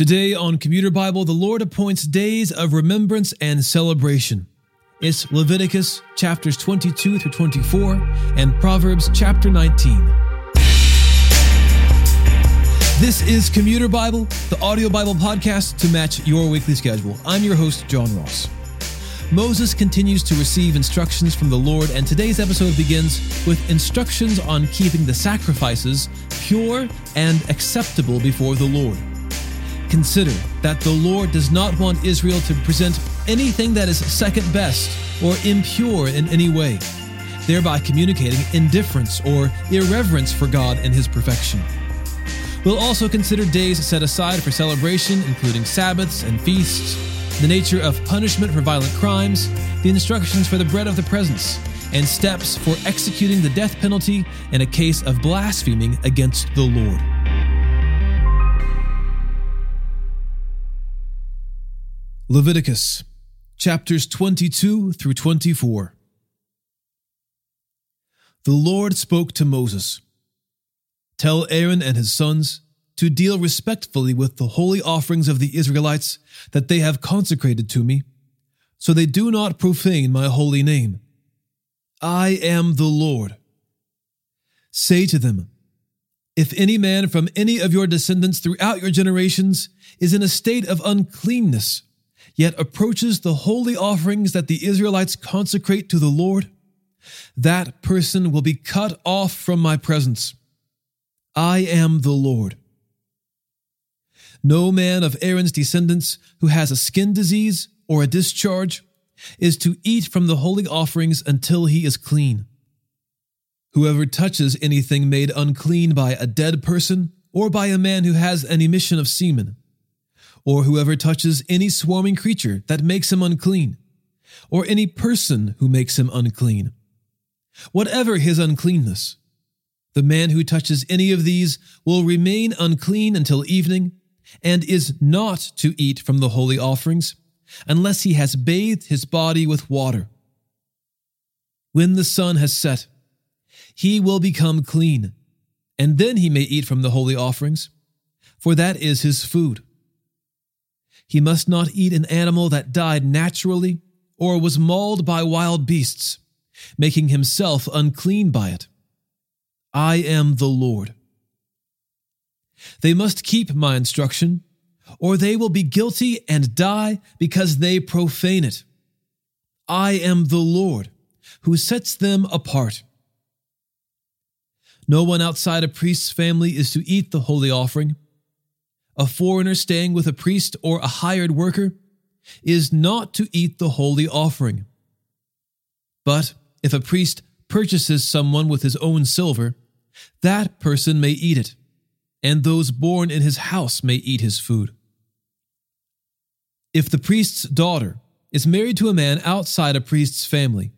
Today on Commuter Bible, the Lord appoints days of remembrance and celebration. It's Leviticus chapters 22 through 24 and Proverbs chapter 19. This is Commuter Bible, the audio Bible podcast to match your weekly schedule. I'm your host, John Ross. Moses continues to receive instructions from the Lord, and today's episode begins with instructions on keeping the sacrifices pure and acceptable before the Lord. Consider that the Lord does not want Israel to present anything that is second best or impure in any way, thereby communicating indifference or irreverence for God and His perfection. We'll also consider days set aside for celebration, including Sabbaths and feasts, the nature of punishment for violent crimes, the instructions for the bread of the presence, and steps for executing the death penalty in a case of blaspheming against the Lord. Leviticus chapters 22 through 24. The Lord spoke to Moses Tell Aaron and his sons to deal respectfully with the holy offerings of the Israelites that they have consecrated to me, so they do not profane my holy name. I am the Lord. Say to them, If any man from any of your descendants throughout your generations is in a state of uncleanness, yet approaches the holy offerings that the Israelites consecrate to the Lord, that person will be cut off from my presence. I am the Lord. No man of Aaron's descendants who has a skin disease or a discharge is to eat from the holy offerings until he is clean. Whoever touches anything made unclean by a dead person or by a man who has an emission of semen or whoever touches any swarming creature that makes him unclean, or any person who makes him unclean. Whatever his uncleanness, the man who touches any of these will remain unclean until evening, and is not to eat from the holy offerings, unless he has bathed his body with water. When the sun has set, he will become clean, and then he may eat from the holy offerings, for that is his food. He must not eat an animal that died naturally or was mauled by wild beasts, making himself unclean by it. I am the Lord. They must keep my instruction, or they will be guilty and die because they profane it. I am the Lord, who sets them apart. No one outside a priest's family is to eat the holy offering a foreigner staying with a priest or a hired worker, is not to eat the holy offering. But if a priest purchases someone with his own silver, that person may eat it, and those born in his house may eat his food. If the priest's daughter is married to a man outside a priest's family,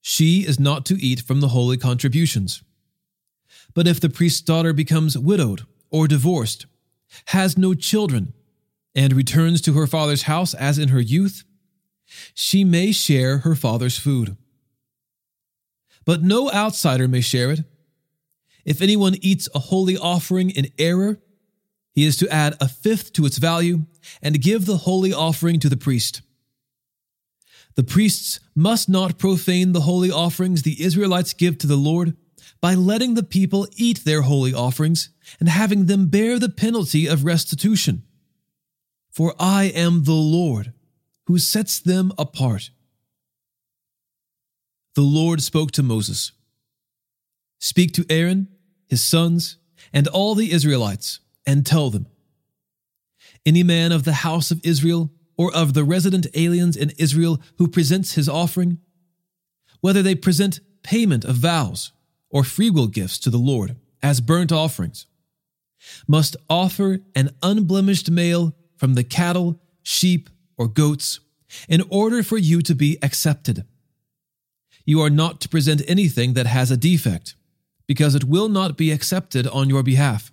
she is not to eat from the holy contributions. But if the priest's daughter becomes widowed or divorced, has no children, and returns to her father's house as in her youth, she may share her father's food. But no outsider may share it. If anyone eats a holy offering in error, he is to add a fifth to its value and give the holy offering to the priest. The priests must not profane the holy offerings the Israelites give to the Lord by letting the people eat their holy offerings and having them bear the penalty of restitution. For I am the Lord who sets them apart. The Lord spoke to Moses Speak to Aaron, his sons, and all the Israelites, and tell them Any man of the house of Israel or of the resident aliens in Israel who presents his offering, whether they present payment of vows or freewill gifts to the Lord as burnt offerings, must offer an unblemished male from the cattle, sheep, or goats in order for you to be accepted. You are not to present anything that has a defect, because it will not be accepted on your behalf.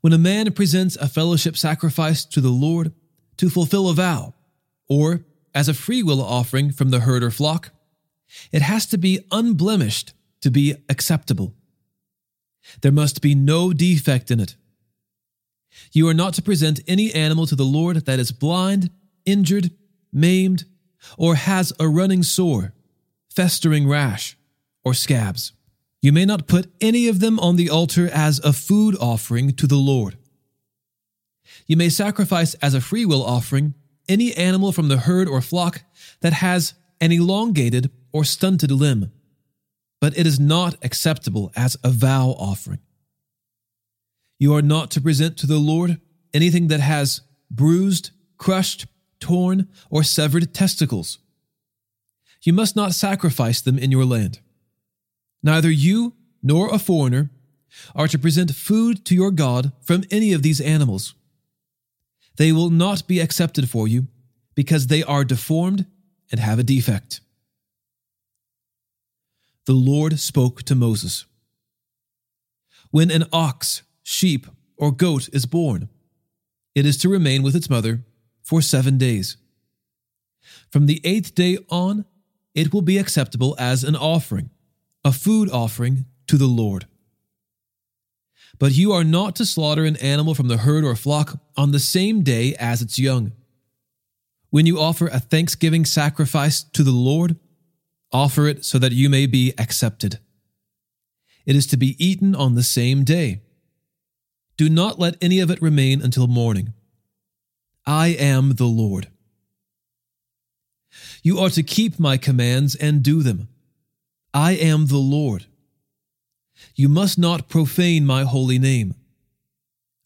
When a man presents a fellowship sacrifice to the Lord to fulfill a vow, or as a freewill offering from the herd or flock, it has to be unblemished to be acceptable. There must be no defect in it. You are not to present any animal to the Lord that is blind, injured, maimed, or has a running sore, festering rash, or scabs. You may not put any of them on the altar as a food offering to the Lord. You may sacrifice as a freewill offering any animal from the herd or flock that has an elongated or stunted limb, but it is not acceptable as a vow offering. You are not to present to the Lord anything that has bruised, crushed, torn, or severed testicles. You must not sacrifice them in your land. Neither you nor a foreigner are to present food to your God from any of these animals. They will not be accepted for you because they are deformed and have a defect. The Lord spoke to Moses. When an ox sheep, or goat is born. It is to remain with its mother for seven days. From the eighth day on, it will be acceptable as an offering, a food offering to the Lord. But you are not to slaughter an animal from the herd or flock on the same day as its young. When you offer a thanksgiving sacrifice to the Lord, offer it so that you may be accepted. It is to be eaten on the same day. Do not let any of it remain until morning. I am the Lord. You are to keep my commands and do them. I am the Lord. You must not profane my holy name.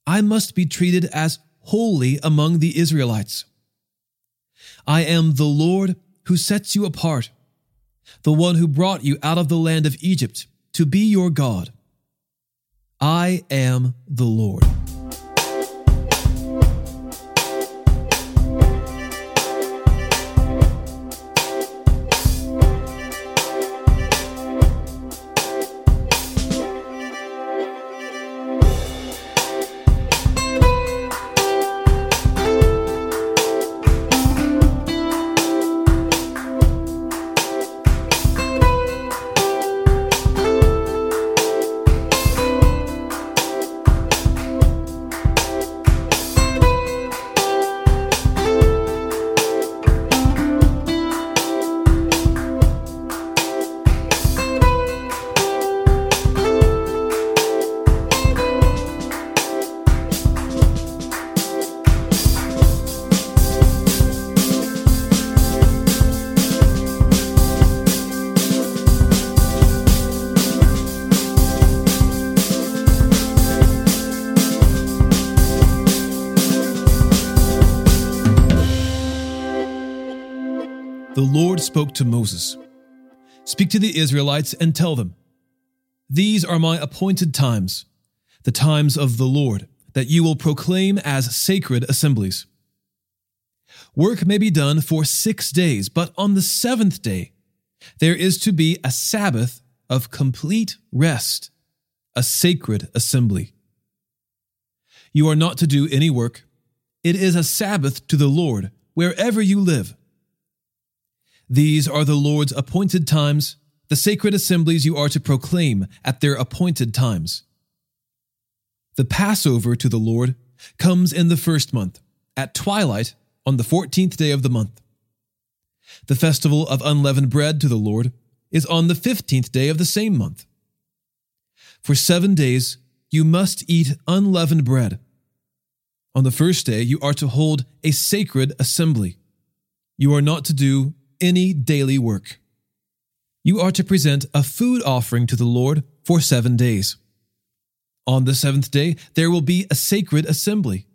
I must be treated as holy among the Israelites. I am the Lord who sets you apart, the one who brought you out of the land of Egypt to be your God. I am the Lord. Spoke to Moses Speak to the Israelites and tell them, These are my appointed times, the times of the Lord, that you will proclaim as sacred assemblies. Work may be done for six days, but on the seventh day, there is to be a Sabbath of complete rest, a sacred assembly. You are not to do any work. It is a Sabbath to the Lord, wherever you live. These are the Lord's appointed times, the sacred assemblies you are to proclaim at their appointed times. The Passover to the Lord comes in the first month, at twilight on the fourteenth day of the month. The festival of unleavened bread to the Lord is on the fifteenth day of the same month. For seven days you must eat unleavened bread. On the first day you are to hold a sacred assembly. You are not to do any daily work. You are to present a food offering to the Lord for seven days. On the seventh day, there will be a sacred assembly.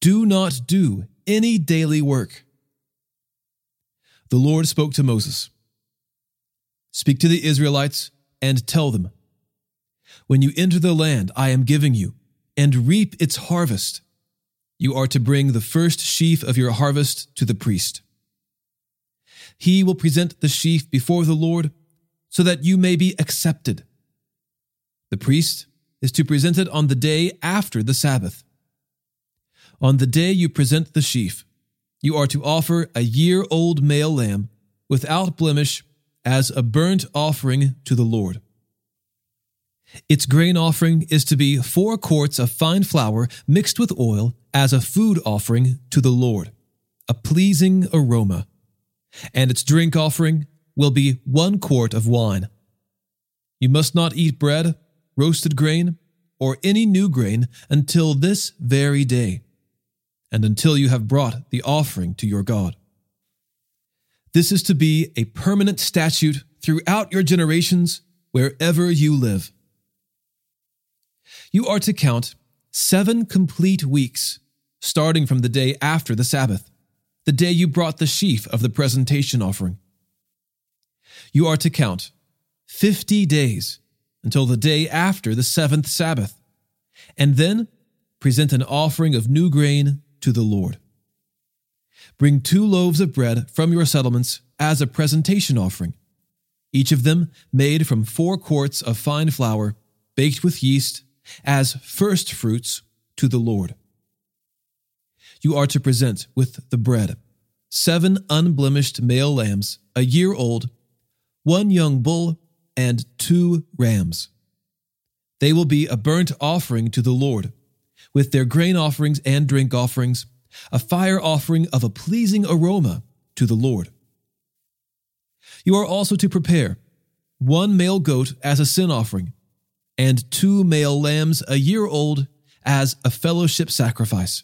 Do not do any daily work. The Lord spoke to Moses Speak to the Israelites and tell them, When you enter the land I am giving you and reap its harvest, you are to bring the first sheaf of your harvest to the priest he will present the sheaf before the Lord so that you may be accepted. The priest is to present it on the day after the Sabbath. On the day you present the sheaf, you are to offer a year old male lamb without blemish as a burnt offering to the Lord. Its grain offering is to be four quarts of fine flour mixed with oil as a food offering to the Lord, a pleasing aroma. And its drink offering will be one quart of wine. You must not eat bread, roasted grain, or any new grain until this very day, and until you have brought the offering to your God. This is to be a permanent statute throughout your generations, wherever you live. You are to count seven complete weeks, starting from the day after the Sabbath, the day you brought the sheaf of the presentation offering. You are to count 50 days until the day after the seventh Sabbath, and then present an offering of new grain to the Lord. Bring two loaves of bread from your settlements as a presentation offering, each of them made from four quarts of fine flour, baked with yeast as first fruits to the Lord. You are to present with the bread seven unblemished male lambs, a year old, one young bull, and two rams. They will be a burnt offering to the Lord, with their grain offerings and drink offerings, a fire offering of a pleasing aroma to the Lord. You are also to prepare one male goat as a sin offering, and two male lambs a year old as a fellowship sacrifice.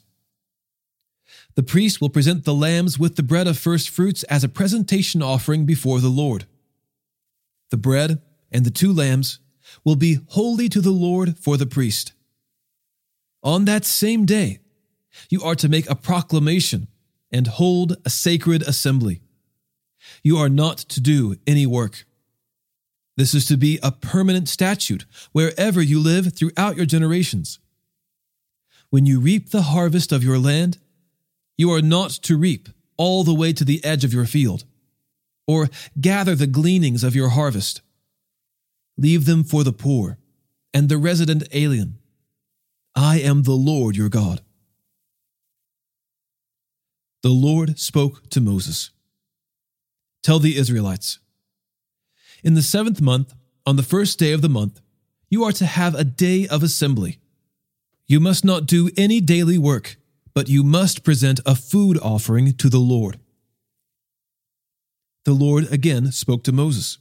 The priest will present the lambs with the bread of first fruits as a presentation offering before the Lord. The bread and the two lambs will be holy to the Lord for the priest. On that same day, you are to make a proclamation and hold a sacred assembly. You are not to do any work. This is to be a permanent statute wherever you live throughout your generations. When you reap the harvest of your land, you are not to reap all the way to the edge of your field, or gather the gleanings of your harvest. Leave them for the poor and the resident alien. I am the Lord your God. The Lord spoke to Moses Tell the Israelites, in the seventh month, on the first day of the month, you are to have a day of assembly. You must not do any daily work, but you must present a food offering to the Lord. The Lord again spoke to Moses.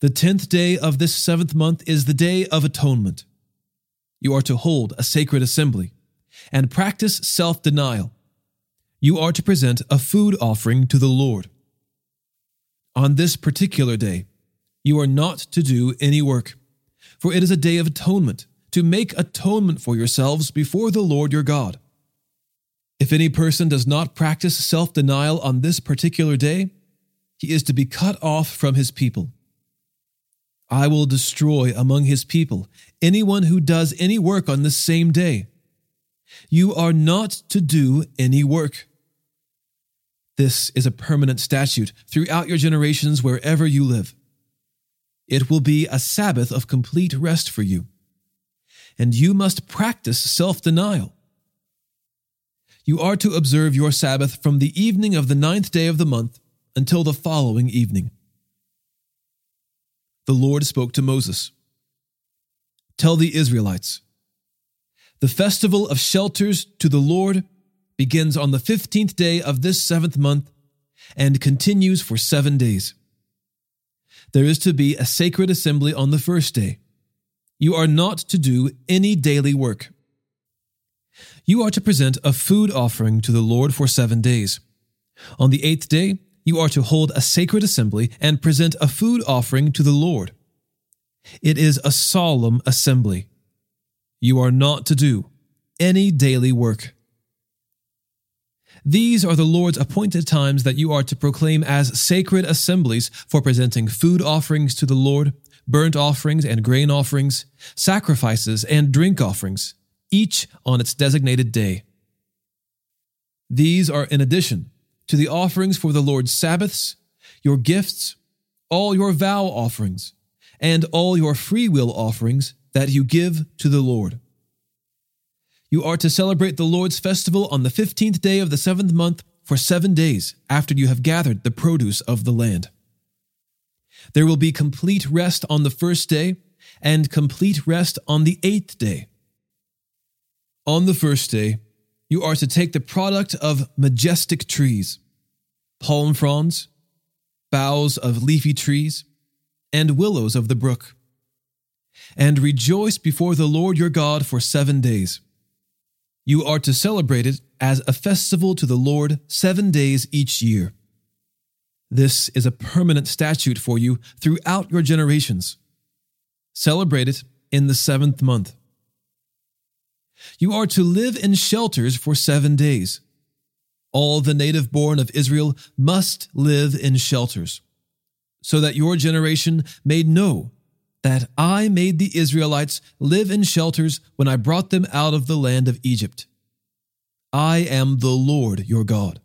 The tenth day of this seventh month is the day of atonement. You are to hold a sacred assembly and practice self denial. You are to present a food offering to the Lord. On this particular day, you are not to do any work, for it is a day of atonement, to make atonement for yourselves before the Lord your God. If any person does not practice self denial on this particular day, he is to be cut off from his people. I will destroy among his people anyone who does any work on this same day. You are not to do any work. This is a permanent statute throughout your generations wherever you live. It will be a Sabbath of complete rest for you. And you must practice self denial. You are to observe your Sabbath from the evening of the ninth day of the month until the following evening. The Lord spoke to Moses Tell the Israelites, the festival of shelters to the Lord begins on the 15th day of this seventh month and continues for seven days. There is to be a sacred assembly on the first day. You are not to do any daily work. You are to present a food offering to the Lord for seven days. On the eighth day, you are to hold a sacred assembly and present a food offering to the Lord. It is a solemn assembly. You are not to do any daily work. These are the Lord's appointed times that you are to proclaim as sacred assemblies for presenting food offerings to the Lord, burnt offerings and grain offerings, sacrifices and drink offerings, each on its designated day. These are in addition to the offerings for the Lord's Sabbaths, your gifts, all your vow offerings, and all your free will offerings that you give to the Lord. You are to celebrate the Lord's festival on the 15th day of the seventh month for seven days after you have gathered the produce of the land. There will be complete rest on the first day, and complete rest on the eighth day. On the first day, you are to take the product of majestic trees, palm fronds, boughs of leafy trees, and willows of the brook, and rejoice before the Lord your God for seven days. You are to celebrate it as a festival to the Lord seven days each year. This is a permanent statute for you throughout your generations. Celebrate it in the seventh month. You are to live in shelters for seven days. All the native born of Israel must live in shelters, so that your generation may know that I made the Israelites live in shelters when I brought them out of the land of Egypt. I am the Lord your God.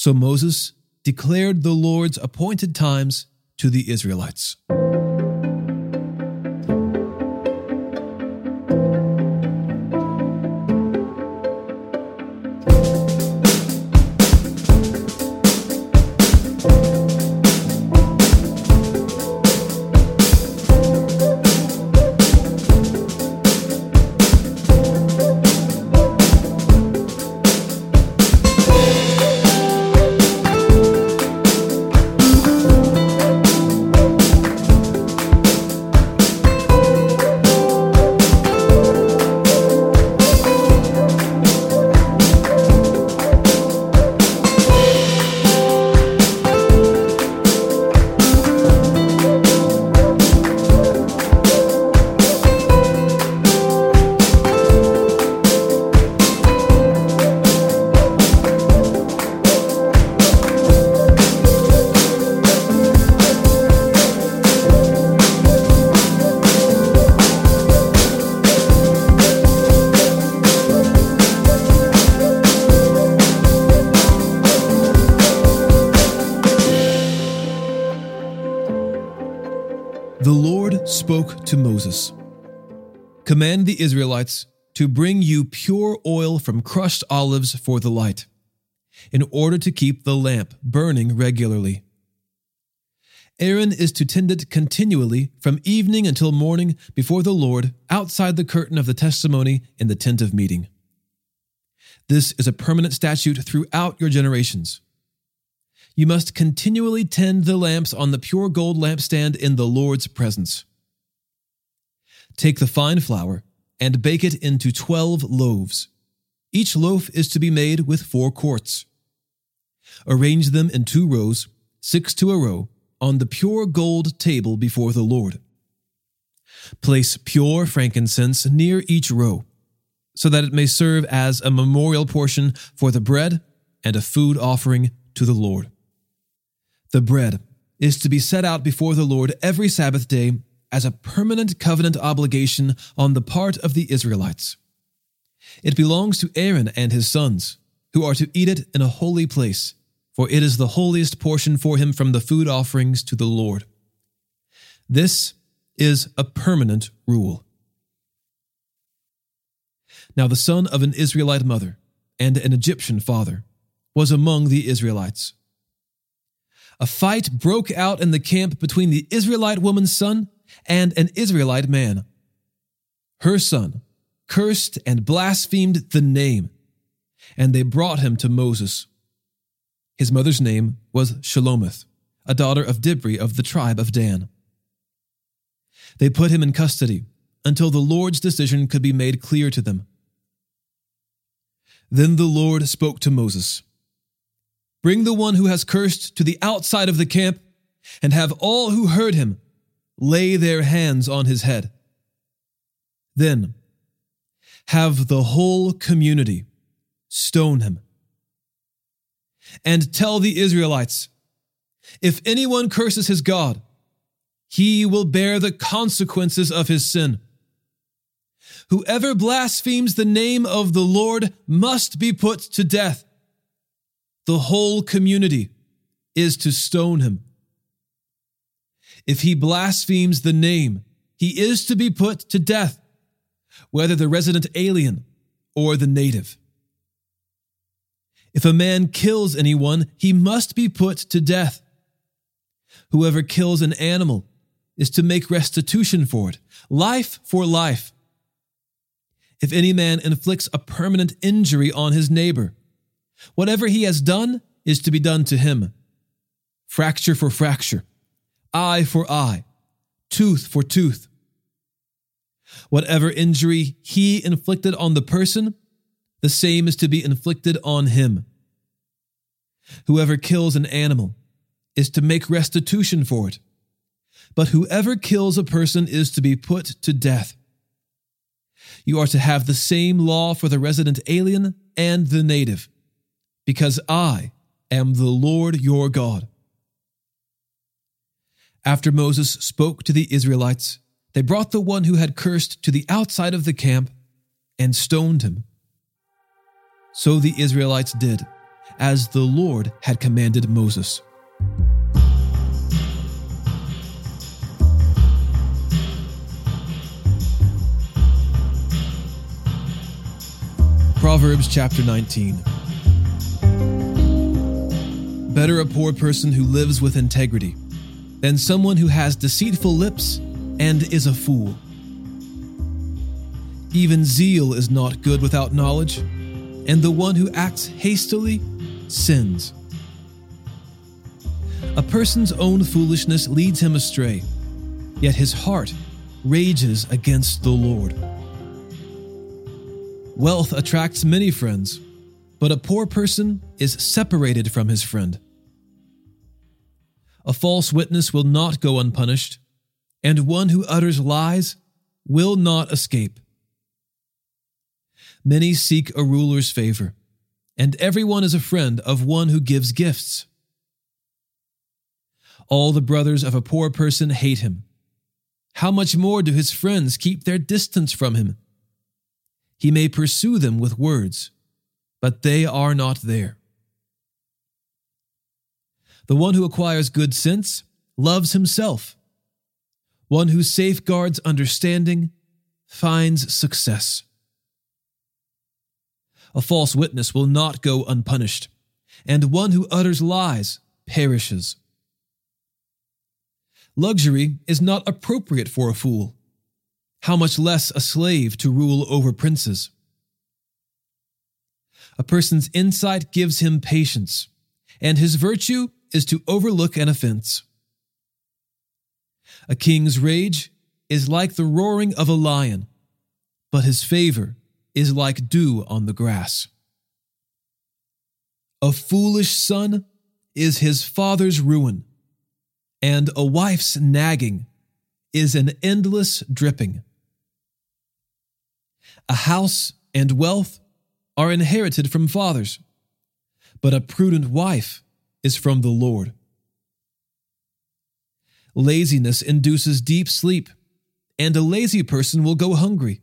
So Moses declared the Lord's appointed times to the Israelites. The Lord spoke to Moses Command the Israelites to bring you pure oil from crushed olives for the light, in order to keep the lamp burning regularly. Aaron is to tend it continually from evening until morning before the Lord outside the curtain of the testimony in the tent of meeting. This is a permanent statute throughout your generations. You must continually tend the lamps on the pure gold lampstand in the Lord's presence. Take the fine flour and bake it into twelve loaves. Each loaf is to be made with four quarts. Arrange them in two rows, six to a row, on the pure gold table before the Lord. Place pure frankincense near each row, so that it may serve as a memorial portion for the bread and a food offering to the Lord. The bread is to be set out before the Lord every Sabbath day as a permanent covenant obligation on the part of the Israelites. It belongs to Aaron and his sons, who are to eat it in a holy place, for it is the holiest portion for him from the food offerings to the Lord. This is a permanent rule. Now, the son of an Israelite mother and an Egyptian father was among the Israelites a fight broke out in the camp between the Israelite woman's son and an Israelite man. Her son cursed and blasphemed the name, and they brought him to Moses. His mother's name was Shelomith, a daughter of Dibri of the tribe of Dan. They put him in custody until the Lord's decision could be made clear to them. Then the Lord spoke to Moses. Bring the one who has cursed to the outside of the camp, and have all who heard him lay their hands on his head. Then have the whole community stone him. And tell the Israelites if anyone curses his God, he will bear the consequences of his sin. Whoever blasphemes the name of the Lord must be put to death the whole community is to stone him. If he blasphemes the name, he is to be put to death, whether the resident alien or the native. If a man kills anyone, he must be put to death. Whoever kills an animal is to make restitution for it, life for life. If any man inflicts a permanent injury on his neighbor, whatever he has done is to be done to him. Fracture for fracture, eye for eye, tooth for tooth. Whatever injury he inflicted on the person, the same is to be inflicted on him. Whoever kills an animal is to make restitution for it but whoever kills a person is to be put to death. You are to have the same law for the resident alien and the native, because I am the Lord your God. After Moses spoke to the Israelites, they brought the one who had cursed to the outside of the camp and stoned him. So the Israelites did, as the Lord had commanded Moses. Proverbs chapter 19. Better a poor person who lives with integrity than someone who has deceitful lips and is a fool. Even zeal is not good without knowledge, and the one who acts hastily sins. A person's own foolishness leads him astray, yet his heart rages against the Lord. Wealth attracts many friends, but a poor person is separated from his friend. A false witness will not go unpunished, and one who utters lies will not escape. Many seek a ruler's favor, and everyone is a friend of one who gives gifts. All the brothers of a poor person hate him. How much more do his friends keep their distance from him? He may pursue them with words, but they are not there. The one who acquires good sense loves himself. One who safeguards understanding finds success. A false witness will not go unpunished, and one who utters lies perishes. Luxury is not appropriate for a fool how much less a slave to rule over princes? A person's insight gives him patience, and his virtue is to overlook an offense. A king's rage is like the roaring of a lion, but his favor is like dew on the grass. A foolish son is his father's ruin, and a wife's nagging is an endless dripping. A house and wealth are inherited from fathers, but a prudent wife is from the Lord. Laziness induces deep sleep, and a lazy person will go hungry.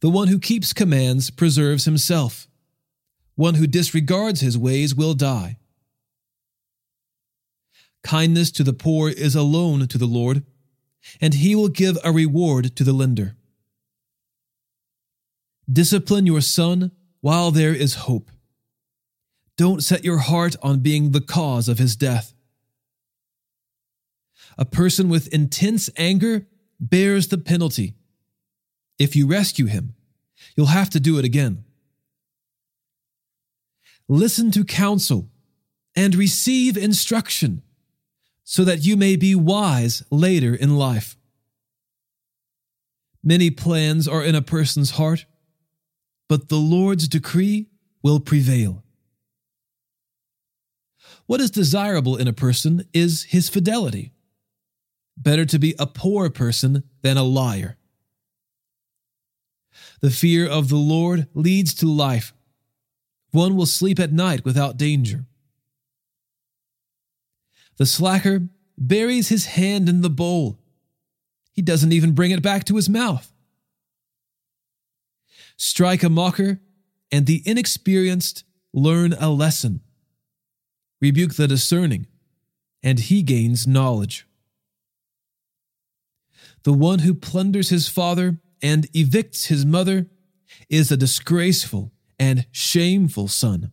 The one who keeps commands preserves himself. One who disregards his ways will die. Kindness to the poor is a loan to the Lord, and he will give a reward to the lender. Discipline your son while there is hope. Don't set your heart on being the cause of his death. A person with intense anger bears the penalty. If you rescue him, you'll have to do it again. Listen to counsel and receive instruction so that you may be wise later in life. Many plans are in a person's heart but the Lord's decree will prevail. What is desirable in a person is his fidelity. Better to be a poor person than a liar. The fear of the Lord leads to life. One will sleep at night without danger. The slacker buries his hand in the bowl. He doesn't even bring it back to his mouth. Strike a mocker, and the inexperienced learn a lesson. Rebuke the discerning, and he gains knowledge. The one who plunders his father and evicts his mother is a disgraceful and shameful son.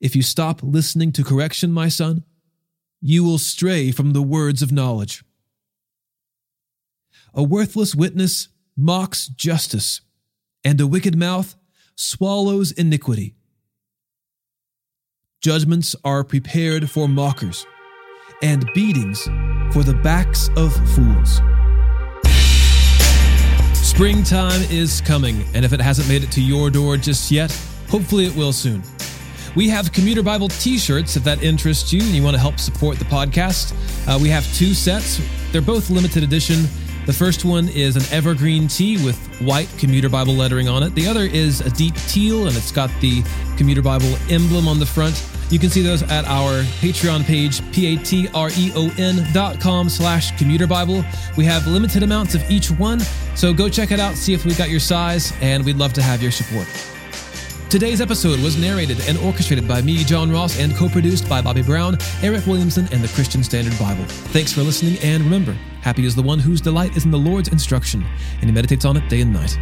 If you stop listening to correction, my son, you will stray from the words of knowledge. A worthless witness mocks justice, and a wicked mouth swallows iniquity. Judgments are prepared for mockers, and beatings for the backs of fools. Springtime is coming, and if it hasn't made it to your door just yet, hopefully it will soon. We have Commuter Bible t shirts if that interests you and you want to help support the podcast. Uh, we have two sets, they're both limited edition. The first one is an evergreen tee with white Commuter Bible lettering on it. The other is a deep teal and it's got the Commuter Bible emblem on the front. You can see those at our Patreon page, p-a-t-r-e-o-n dot com slash commuter Bible. We have limited amounts of each one, so go check it out, see if we've got your size, and we'd love to have your support. Today's episode was narrated and orchestrated by me, John Ross, and co produced by Bobby Brown, Eric Williamson, and the Christian Standard Bible. Thanks for listening, and remember, happy is the one whose delight is in the Lord's instruction, and he meditates on it day and night.